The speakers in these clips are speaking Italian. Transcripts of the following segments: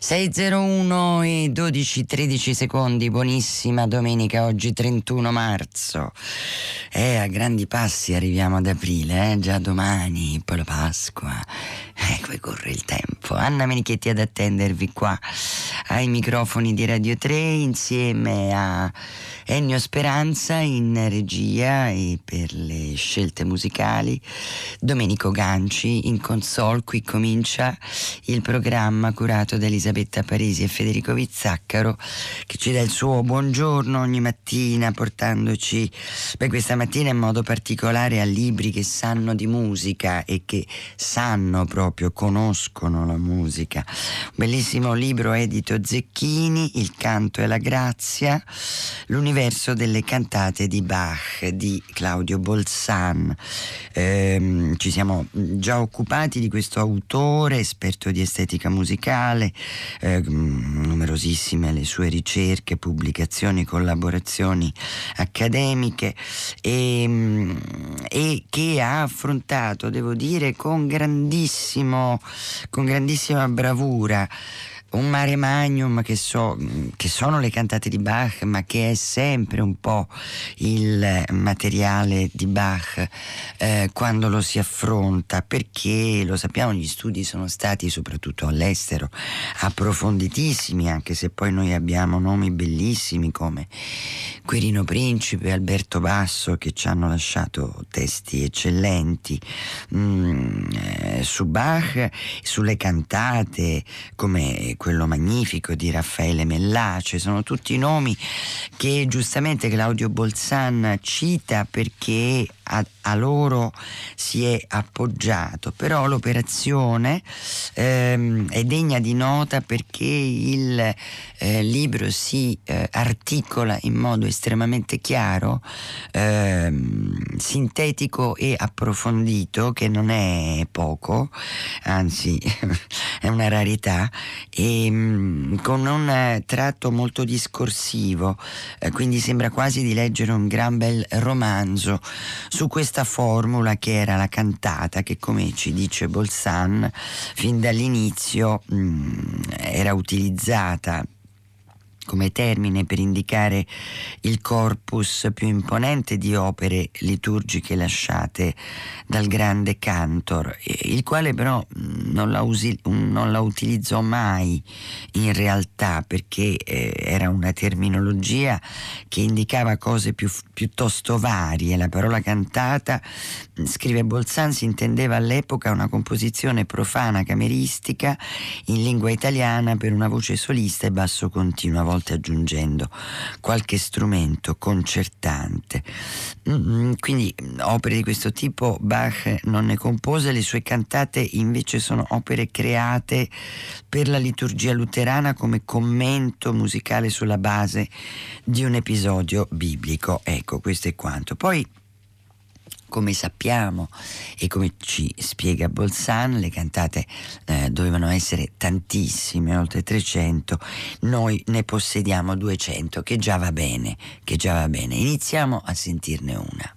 601 e 12 13 secondi, buonissima domenica, oggi 31 marzo. Eh, a grandi passi arriviamo ad aprile, eh? già domani, poi la Pasqua. Ecco, e corre il tempo. Anna Menichetti ad attendervi qua ai microfoni di Radio 3 insieme a Ennio Speranza in regia e per le scelte musicali, Domenico Ganci in console. Qui comincia il programma curato da Elisabetta Parisi e Federico Vizzaccaro che ci dà il suo buongiorno ogni mattina portandoci, beh questa mattina in modo particolare a libri che sanno di musica e che sanno proprio, conoscono la musica. Un bellissimo libro edito Zecchini, Il canto e la grazia, l'universo delle cantate di Bach di Claudio Bolzan. Eh, ci siamo già occupati di questo autore, esperto di estetica musicale, eh, numerosissime le sue ricerche, pubblicazioni, collaborazioni accademiche e, e che ha affrontato, devo dire, con grandissimo, con grandissima bravura un mare magnum che, so, che, sono le cantate di Bach, ma che è sempre un po' il materiale di Bach eh, quando lo si affronta, perché lo sappiamo, gli studi sono stati soprattutto all'estero approfonditissimi, anche se poi noi abbiamo nomi bellissimi come Quirino Principe, Alberto Basso che ci hanno lasciato testi eccellenti mm, eh, su Bach, sulle cantate come quello magnifico di Raffaele Mellace, sono tutti nomi che giustamente Claudio Bolzan cita perché a, a loro si è appoggiato, però l'operazione ehm, è degna di nota perché il eh, libro si eh, articola in modo estremamente chiaro, ehm, sintetico e approfondito, che non è poco, anzi è una rarità, e ehm, con un tratto molto discorsivo, eh, quindi sembra quasi di leggere un gran bel romanzo su questa formula che era la cantata che come ci dice Bolsan fin dall'inizio mh, mm, era utilizzata come termine per indicare il corpus più imponente di opere liturgiche lasciate dal grande cantor, il quale però non la, usi, non la utilizzò mai in realtà perché eh, era una terminologia che indicava cose più, piuttosto varie. La parola cantata, scrive Bolzan, si intendeva all'epoca una composizione profana cameristica in lingua italiana per una voce solista e basso continuo, a volte aggiungendo qualche strumento concertante. Mm, quindi opere di questo tipo Bach non ne compose, le sue cantate invece sono opere create per la liturgia luterana come commento musicale sulla base di un episodio biblico. Ecco, questo è quanto. Poi come sappiamo e come ci spiega Bolzan, le cantate eh, dovevano essere tantissime, oltre 300, noi ne possediamo 200, che già va bene, che già va bene. Iniziamo a sentirne una.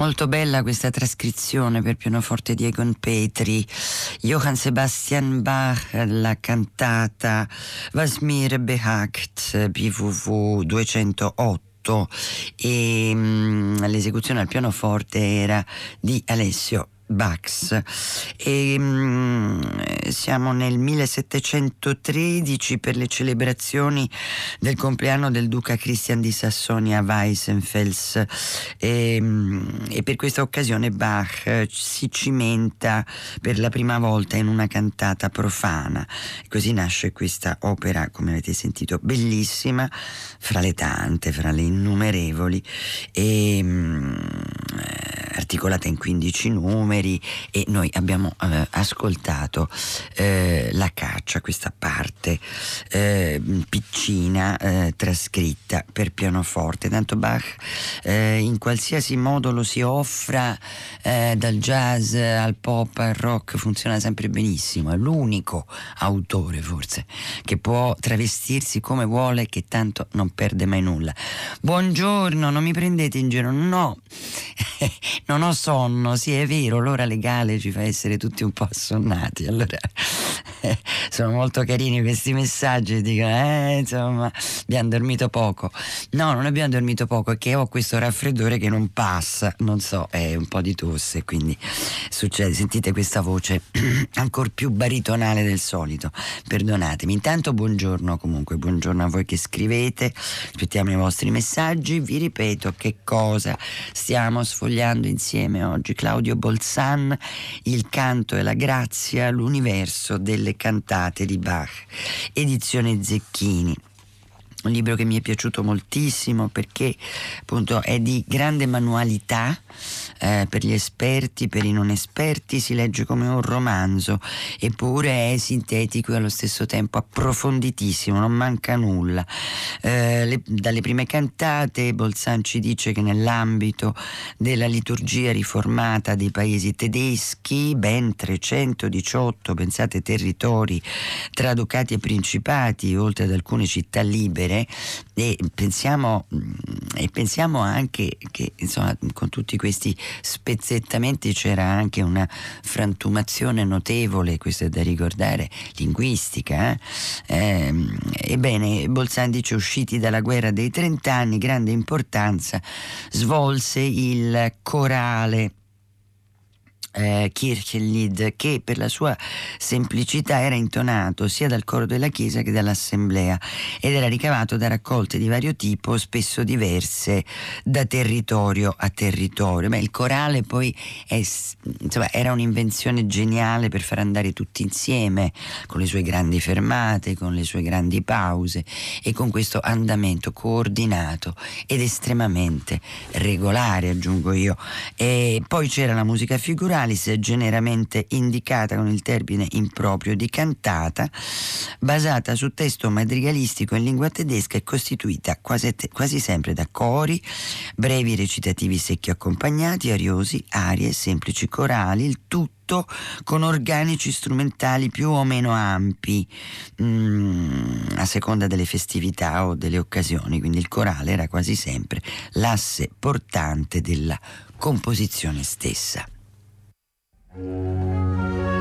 Molto bella questa trascrizione per pianoforte di Egon Petri, Johann Sebastian Bach, la cantata. Was mir behagt, BWV 208 e mm, l'esecuzione al pianoforte era di Alessio Bax e mm, siamo nel 1713 per le celebrazioni del compleanno del duca Christian di Sassonia-Weissenfels e, mm, e per questa occasione Bach si cimenta per la prima volta in una cantata profana. Così nasce questa opera come avete sentito bellissima fra le tante, fra le innumerevoli. E mm, articolata in 15 numeri e noi abbiamo eh, ascoltato eh, La caccia, questa parte eh, piccina eh, trascritta per pianoforte. Tanto Bach eh, in qualsiasi modo lo si offra eh, dal jazz al pop al rock funziona sempre benissimo, è l'unico autore forse che può travestirsi come vuole che tanto non perde mai nulla. Buongiorno, non mi prendete in giro, no, non ho sonno, sì è vero, l'ora legale ci fa essere tutti un po' assonnati, allora sono molto carini questi messaggi, dicono eh insomma abbiamo dormito poco, no non abbiamo dormito poco, è che ho questo raffreddore che non passa, non so, è un po' di tosse, quindi succede, sentite questa voce ancora più baritonale del solito, perdonatemi, intanto buongiorno comunque, buongiorno a voi che scrivete, aspettiamo i vostri messaggi, vi ripeto che cosa stiamo sfogliando insieme oggi, Claudio Bolzan, il canto e la grazia, l'universo delle cantate di Bach, edizione Zecchini. Un libro che mi è piaciuto moltissimo perché appunto è di grande manualità eh, per gli esperti, per i non esperti, si legge come un romanzo, eppure è sintetico e allo stesso tempo approfonditissimo, non manca nulla. Eh, le, dalle prime cantate Bolzan ci dice che nell'ambito della liturgia riformata dei paesi tedeschi, ben 318, pensate, territori tra ducati e principati, oltre ad alcune città libere, e pensiamo, mm, e pensiamo anche che insomma, con tutti questi spezzettamenti c'era anche una frantumazione notevole, questo è da ricordare, linguistica. Eh? Eh, ebbene, Bolzan dice usciti dalla guerra dei trent'anni, grande importanza, svolse il corale eh, Kirchenlied che per la sua semplicità era intonato sia dal coro della chiesa che dall'assemblea ed era ricavato da raccolte di vario tipo spesso diverse da territorio a territorio. Ma il corale poi è, insomma, era un'invenzione geniale per far andare tutti insieme con le sue grandi fermate con le sue grandi pause e con questo andamento coordinato ed estremamente regolare aggiungo io. E poi c'era la musica figurale Alice generalmente indicata con il termine improprio di cantata, basata su testo madrigalistico in lingua tedesca e costituita quasi, te- quasi sempre da cori, brevi recitativi secchi accompagnati, ariosi, arie, semplici corali, il tutto con organici strumentali più o meno ampi mm, a seconda delle festività o delle occasioni, quindi il corale era quasi sempre l'asse portante della composizione stessa. Música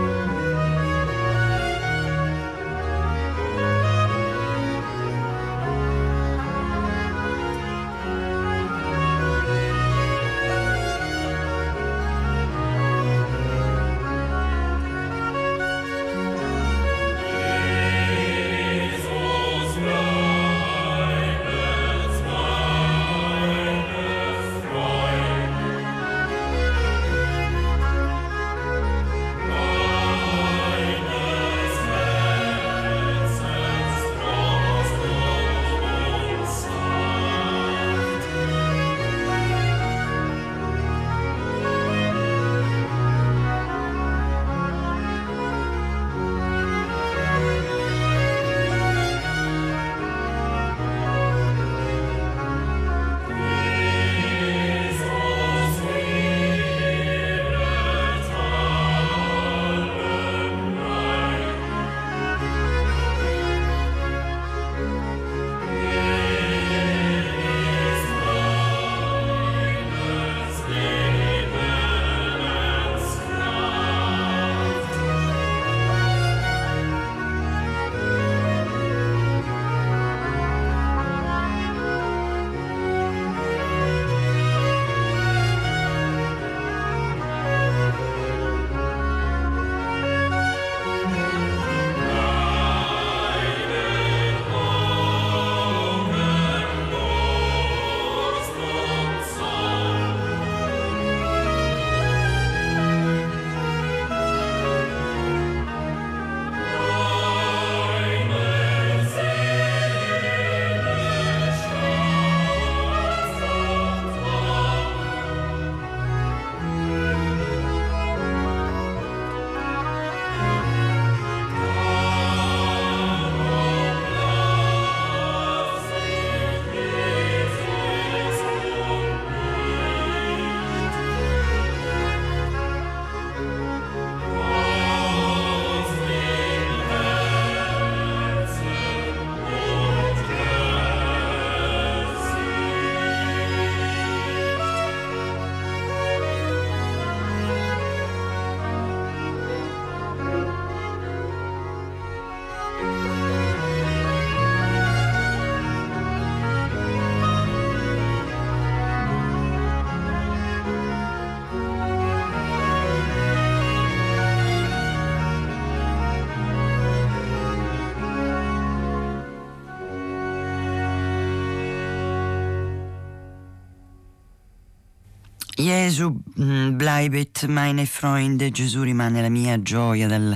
Gesù mm, bleibet meine Freunde, Gesù rimane la mia gioia del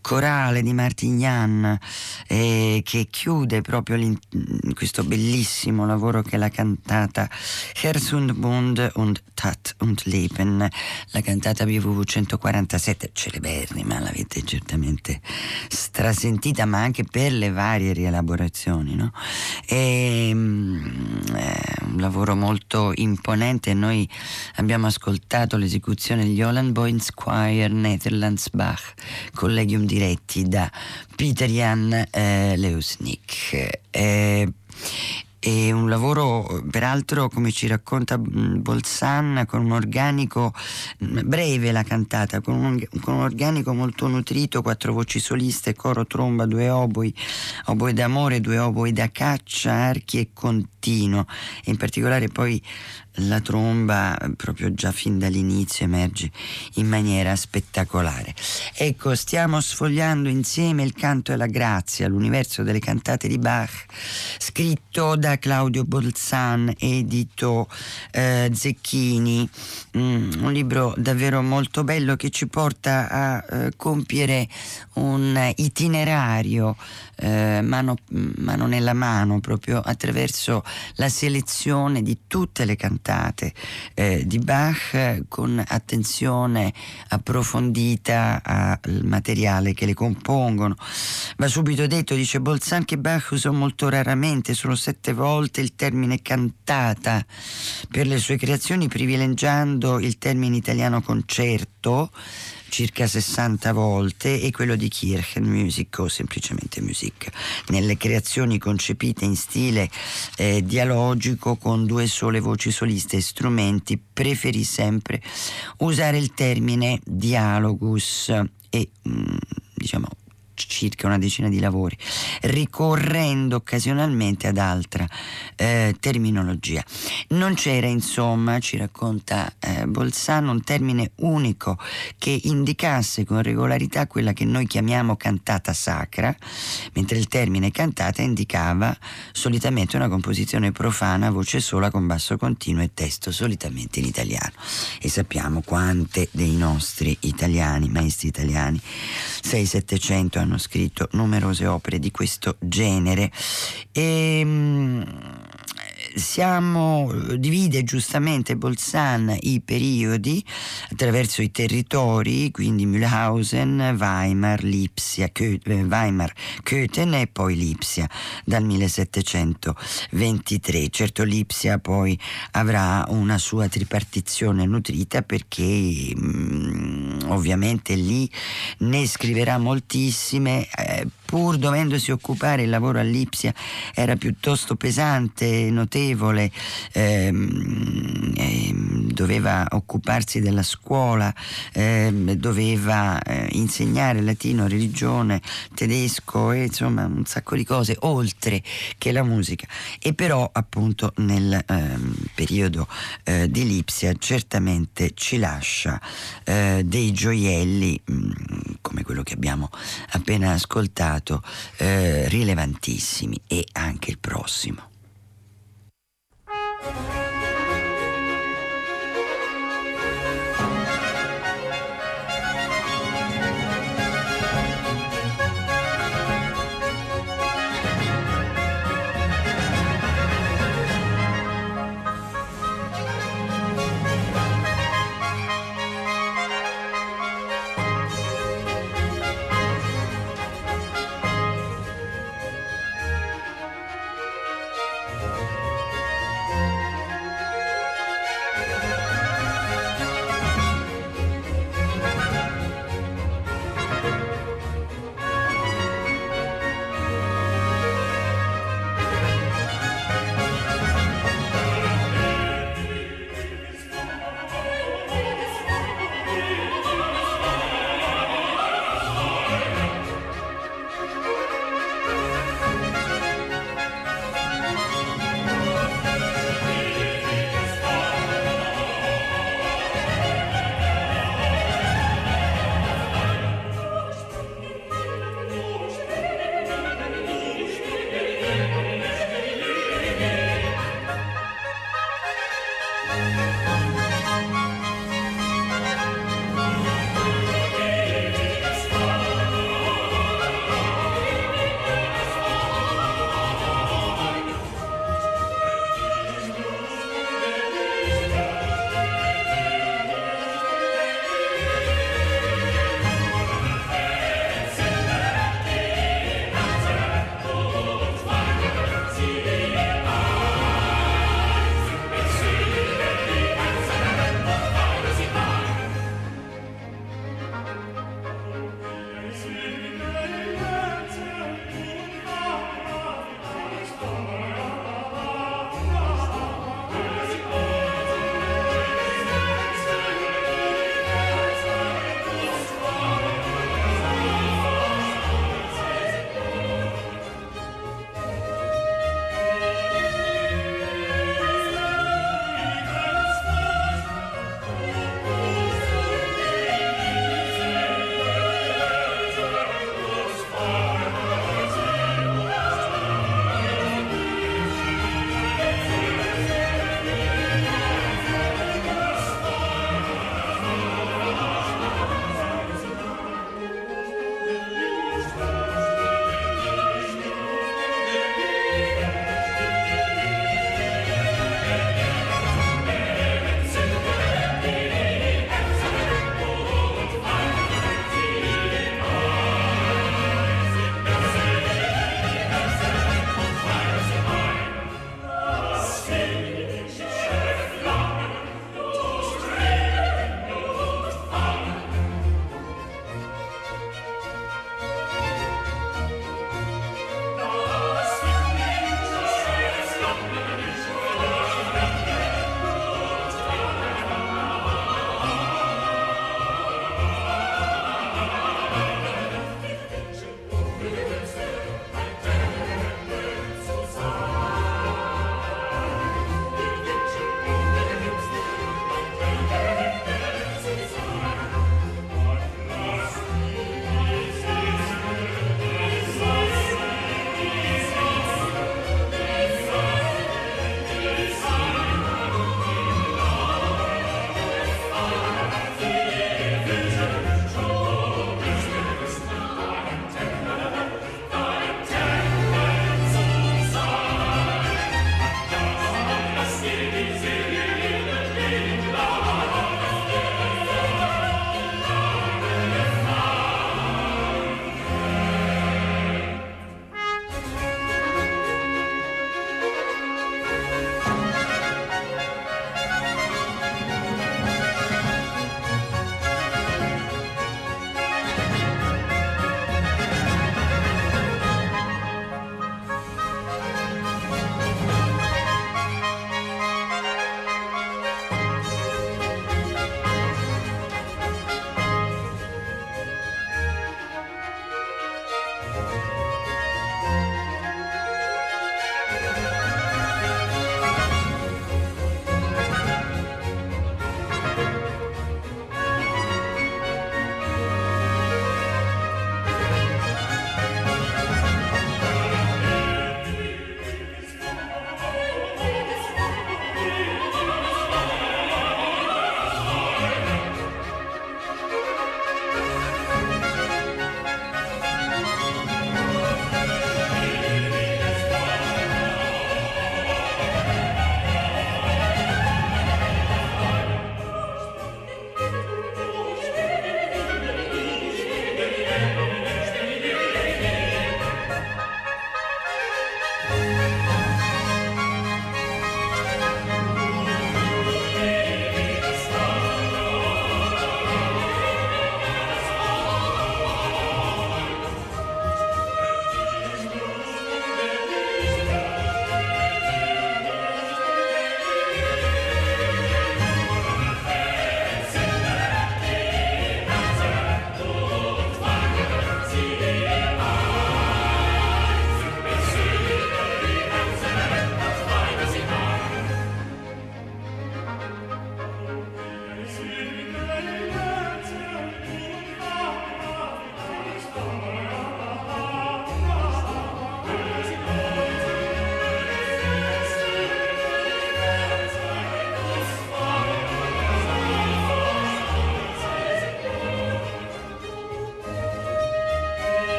corale di Martignan eh, che chiude proprio questo bellissimo lavoro che è la cantata Herz und Bund und Tat und Leben, la cantata BWV 147, celeberrima, l'avete certamente strasentita, ma anche per le varie rielaborazioni. No? E, mm, è un lavoro molto imponente, noi abbiamo ascoltato l'esecuzione degli Holland Boys Choir Netherlands Bach, collegium diretti da Peter Jan eh, Leusnik. È un lavoro peraltro come ci racconta mm, Bolzan con un organico mm, breve la cantata con un, con un, organico molto nutrito quattro voci soliste coro tromba due oboi oboe d'amore due oboi da caccia archi e continuo e in particolare poi la tromba proprio già fin dall'inizio emerge in maniera spettacolare. Ecco, stiamo sfogliando insieme il canto e la grazia, l'universo delle cantate di Bach, scritto da Claudio Bolzan, edito eh, Zecchini, mm, un libro davvero molto bello che ci porta a eh, compiere un itinerario eh, mano, mano nella mano, proprio attraverso la selezione di tutte le cantate eh, di Bach con attenzione approfondita al materiale che le compongono. Va subito detto, dice Bolzan, che Bach usò molto raramente, solo sette volte, il termine cantata per le sue creazioni, privilegiando il termine italiano concerto circa 60 volte e quello di Kirchenmusik o semplicemente Musik, nelle creazioni concepite in stile eh, dialogico con due sole voci soliste e strumenti, preferì sempre usare il termine dialogus e mm, diciamo circa una decina di lavori, ricorrendo occasionalmente ad altra eh, terminologia. Non c'era insomma, ci racconta eh, Bolzano, un termine unico che indicasse con regolarità quella che noi chiamiamo cantata sacra, mentre il termine cantata indicava solitamente una composizione profana a voce sola con basso continuo e testo solitamente in italiano. E sappiamo quante dei nostri italiani, maestri italiani, 6-700 hanno hanno scritto numerose opere di questo genere. E mm, siamo, divide giustamente Bolzan i periodi attraverso i territori, quindi Mühlhausen, Weimar, Lipsia, Kö, eh, Weimar, Köthen e poi Lipsia dal 1723. Certo Lipsia poi avrà una sua tripartizione nutrita perché mh, mm, ovviamente lì ne scriverà moltissime eh, pur dovendosi occupare il lavoro all'Ipsia era piuttosto pesante, notevole, ehm, ehm, doveva occuparsi della scuola, ehm, doveva eh, insegnare latino, religione, tedesco e insomma un sacco di cose oltre che la musica. E però appunto nel ehm, periodo eh, di Lipsia certamente ci lascia eh, dei gioielli mh, mm, che abbiamo appena ascoltato eh, rilevantissimi e anche il prossimo.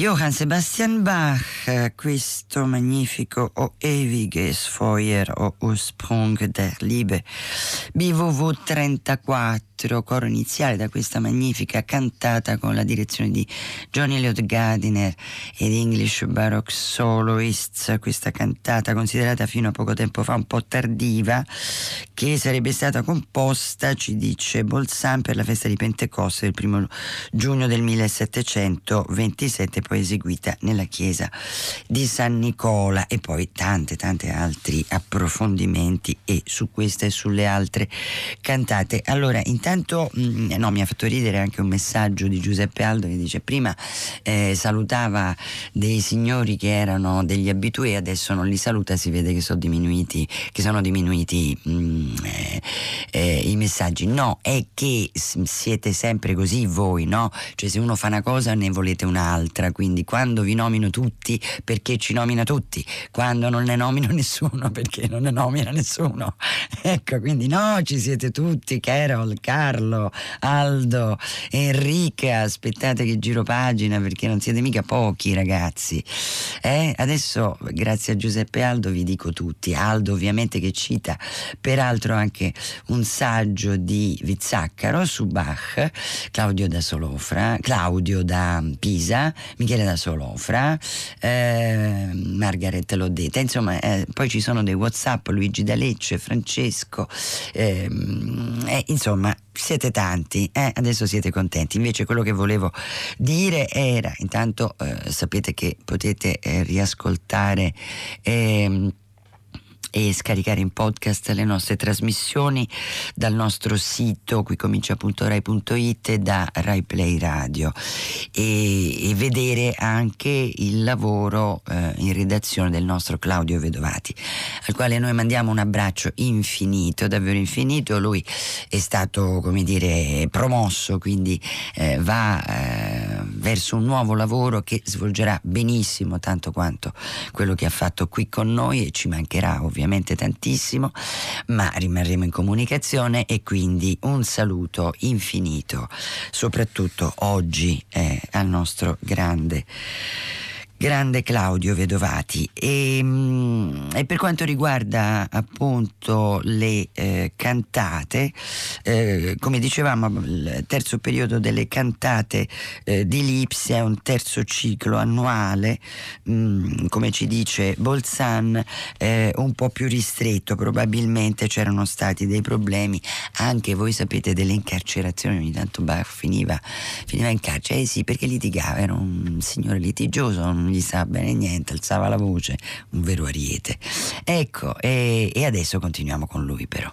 Johann Sebastian Bach, questo magnifico O ewiges Feuer, O Ursprung der Liebe, BWV 34 coro iniziale da questa magnifica cantata con la direzione di Johnny Elliott Gardiner ed English Baroque Soloists, questa cantata considerata fino a poco tempo fa un po' tardiva, che sarebbe stata composta, ci dice Bolzan, per la festa di Pentecoste del primo giugno del 1727, poi eseguita nella chiesa di San Nicola e poi tante tante altri approfondimenti e su questa e sulle altre cantate. Allora, intanto mh, mm, no, mi ha fatto ridere anche un messaggio di Giuseppe Aldo che dice prima eh, salutava dei signori che erano degli abitué, adesso non li saluta, si vede che sono diminuiti, che sono diminuiti mh, mm, eh, eh, i messaggi. No, è che siete sempre così voi, no? Cioè se uno fa una cosa ne volete un'altra, quindi quando vi nomino tutti perché ci nomina tutti, quando non ne nomino nessuno perché non ne nomina nessuno. ecco, quindi no, ci siete tutti, Carol, Carlo, Aldo, Enrica, aspettate che giro pagina perché non siete mica pochi ragazzi. Eh? Adesso grazie a Giuseppe Aldo vi dico tutti, Aldo ovviamente che cita peraltro anche un saggio di Vizzaccaro su Bach, Claudio da Solofra, Claudio da Pisa, Michele da Solofra, eh, Margaret detta, insomma eh, poi ci sono dei Whatsapp, Luigi da Lecce, Francesco, ehm, eh, insomma siete tanti, eh? adesso siete contenti. Invece quello che volevo dire era, intanto eh, sapete che potete eh, riascoltare ehm, e scaricare in podcast le nostre trasmissioni dal nostro sito qui comincia.rai.it e da Rai Play Radio. E, e vedere anche il lavoro eh, in redazione del nostro Claudio Vedovati al quale noi mandiamo un abbraccio infinito, davvero infinito. Lui è stato come dire promosso quindi eh, va eh, verso un nuovo lavoro che svolgerà benissimo tanto quanto quello che ha fatto qui con noi e ci mancherà ovviamente tantissimo, ma rimarremo in comunicazione e quindi un saluto infinito, soprattutto oggi eh, al nostro grande grande Claudio Vedovati. E, mm, e, per quanto riguarda appunto le eh, cantate eh, come dicevamo il terzo periodo delle cantate eh, di Lipsia è un terzo ciclo annuale. Mh, mm, come ci dice Bolzan un po' più ristretto probabilmente c'erano stati dei problemi. Anche voi sapete delle incarcerazioni ogni tanto Bach finiva, finiva in carcere. Eh sì perché litigava era un signore litigioso un non gli sa bene niente, alzava la voce, un vero ariete. Ecco, e, e adesso continuiamo con lui però.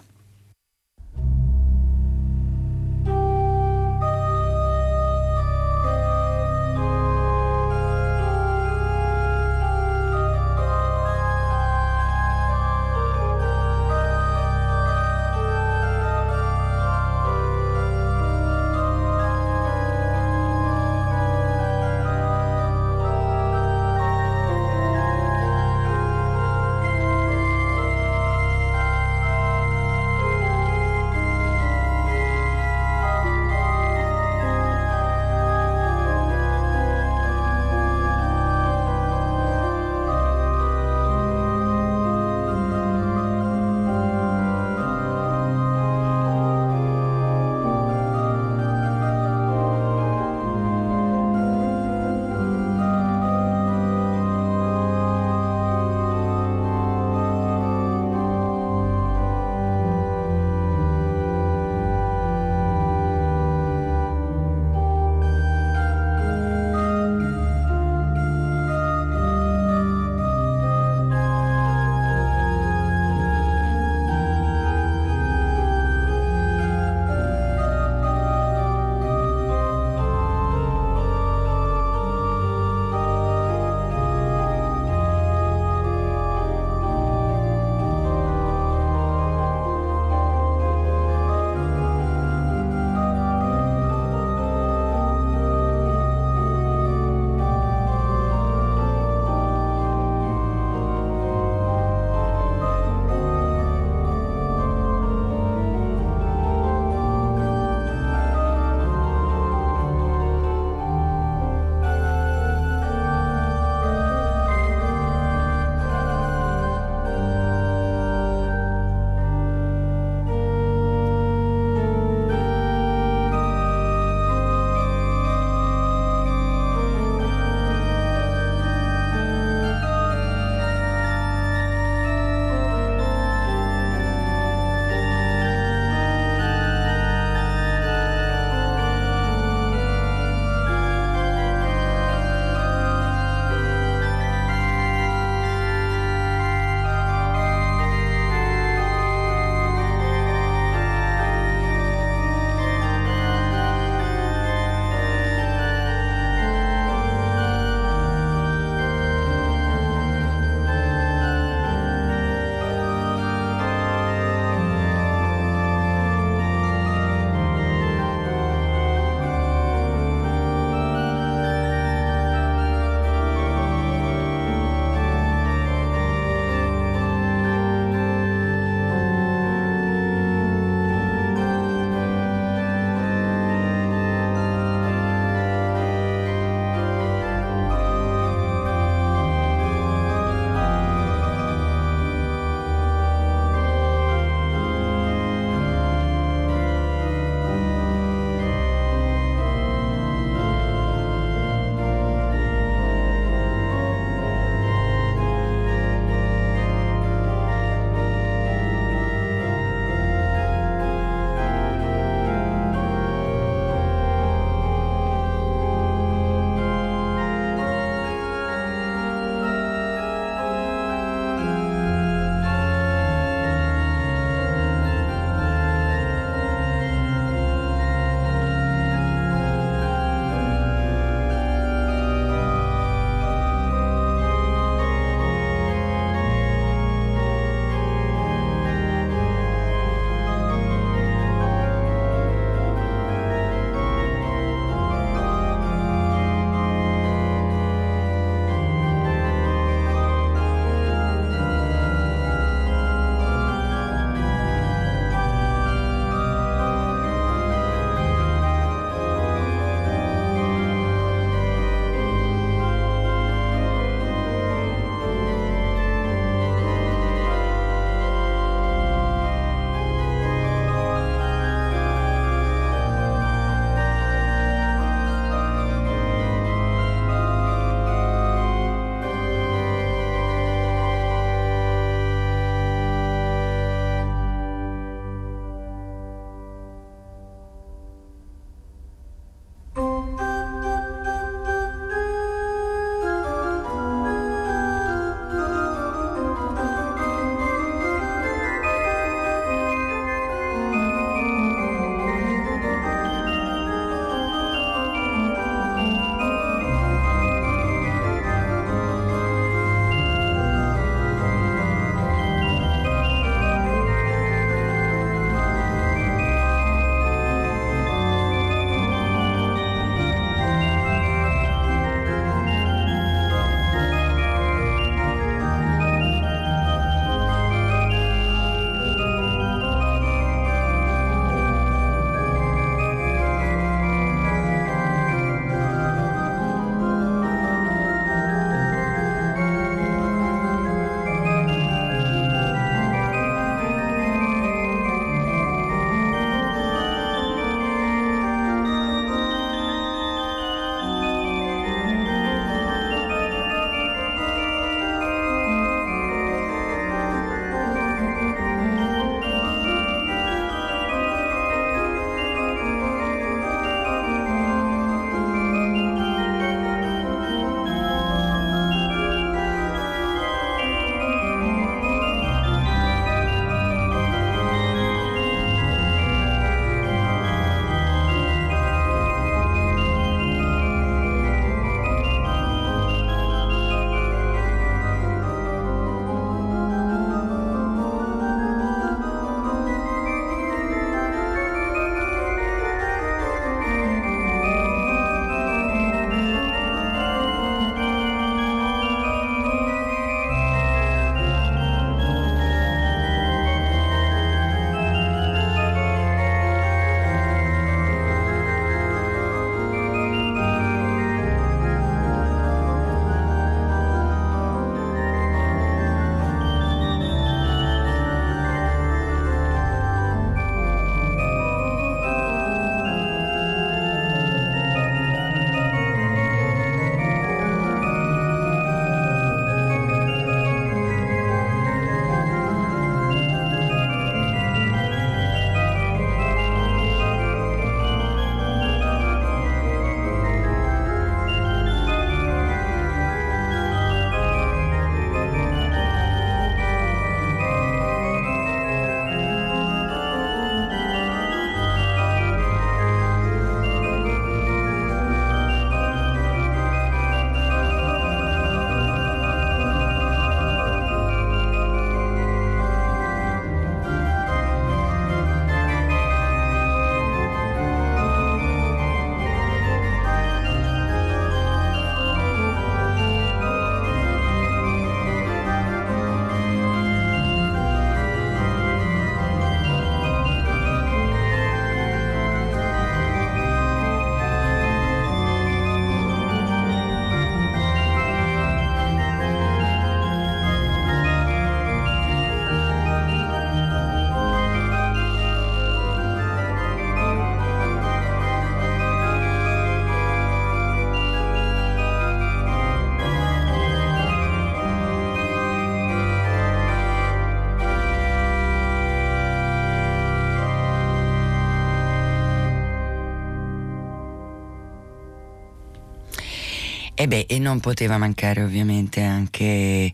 E beh, e non poteva mancare ovviamente anche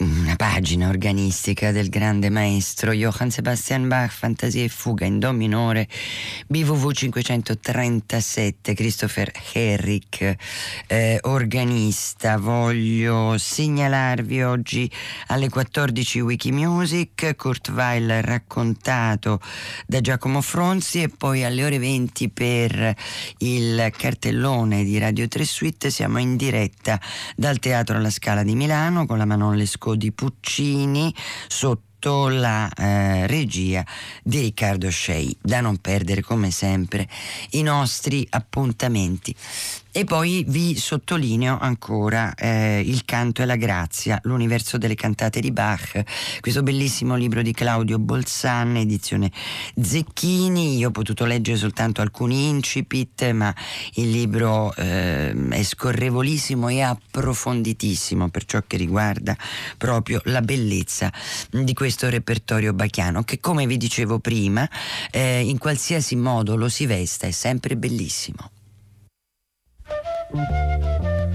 una pagina organistica del grande maestro Johann Sebastian Bach, Fantasia e fuga in Do minore, BWV 537, Christopher Herrick, eh, organista. Voglio segnalarvi oggi alle 14 Wikimusic, Kurt Weill raccontato da Giacomo Fronzi e poi alle ore 20 per il cartellone di Radio 3 Suite siamo siamo in diretta dal Teatro alla Scala di Milano con la Manon Lescaut di Puccini sotto la eh, regia di Riccardo Scei. Da non perdere come sempre i nostri appuntamenti. E poi vi sottolineo ancora eh, Il canto e la grazia, l'universo delle cantate di Bach, questo bellissimo libro di Claudio Bolzan, edizione Zecchini. Io ho potuto leggere soltanto alcuni incipit, ma il libro eh, è scorrevolissimo e approfonditissimo per ciò che riguarda proprio la bellezza di questo repertorio bachiano, che come vi dicevo prima, eh, in qualsiasi modo lo si vesta è sempre bellissimo. Música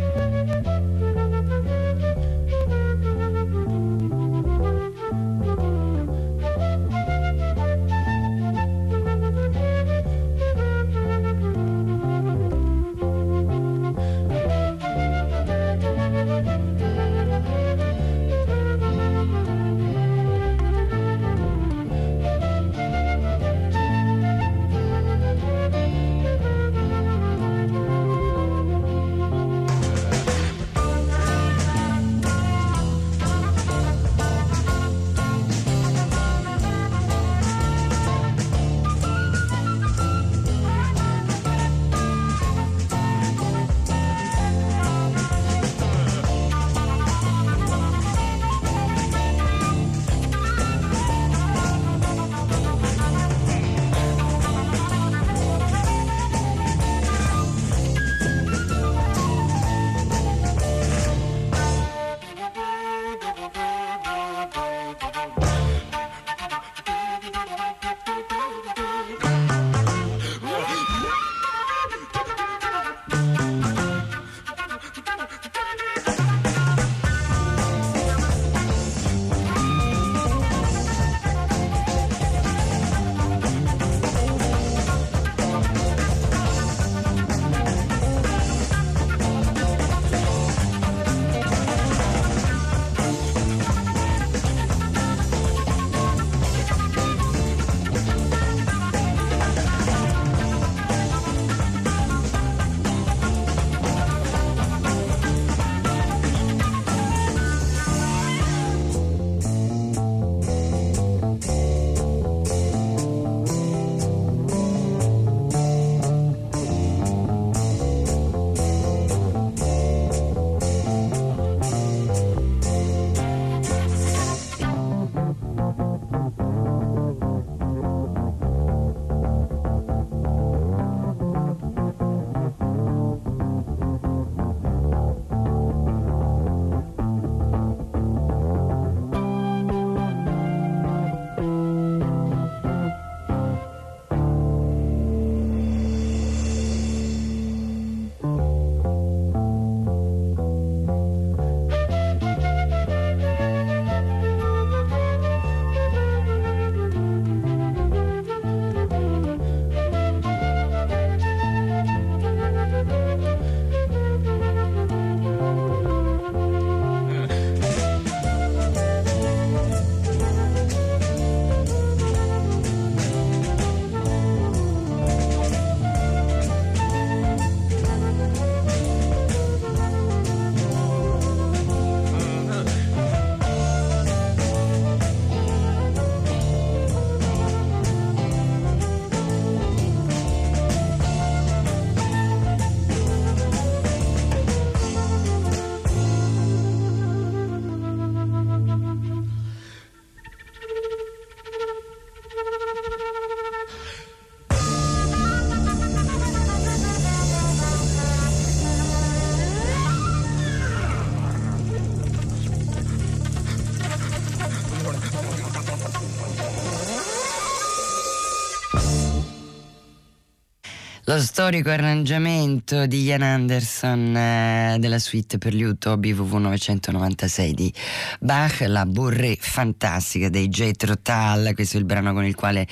lo storico arrangiamento di Ian Anderson eh, della suite per liuto BVV 996 di Bach, la Bourrée fantastica dei Jethro Tull, questo è il brano con il quale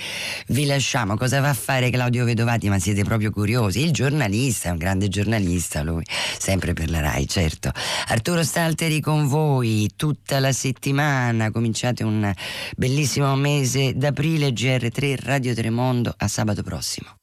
vi lasciamo. Cosa va a fare Claudio Vedovati? Ma siete proprio curiosi? Il giornalista, un grande giornalista lui, sempre per la RAI, certo. Arturo Stalteri con voi tutta la settimana, cominciate un bellissimo mese d'aprile GR3 Radio Tremondo a sabato prossimo.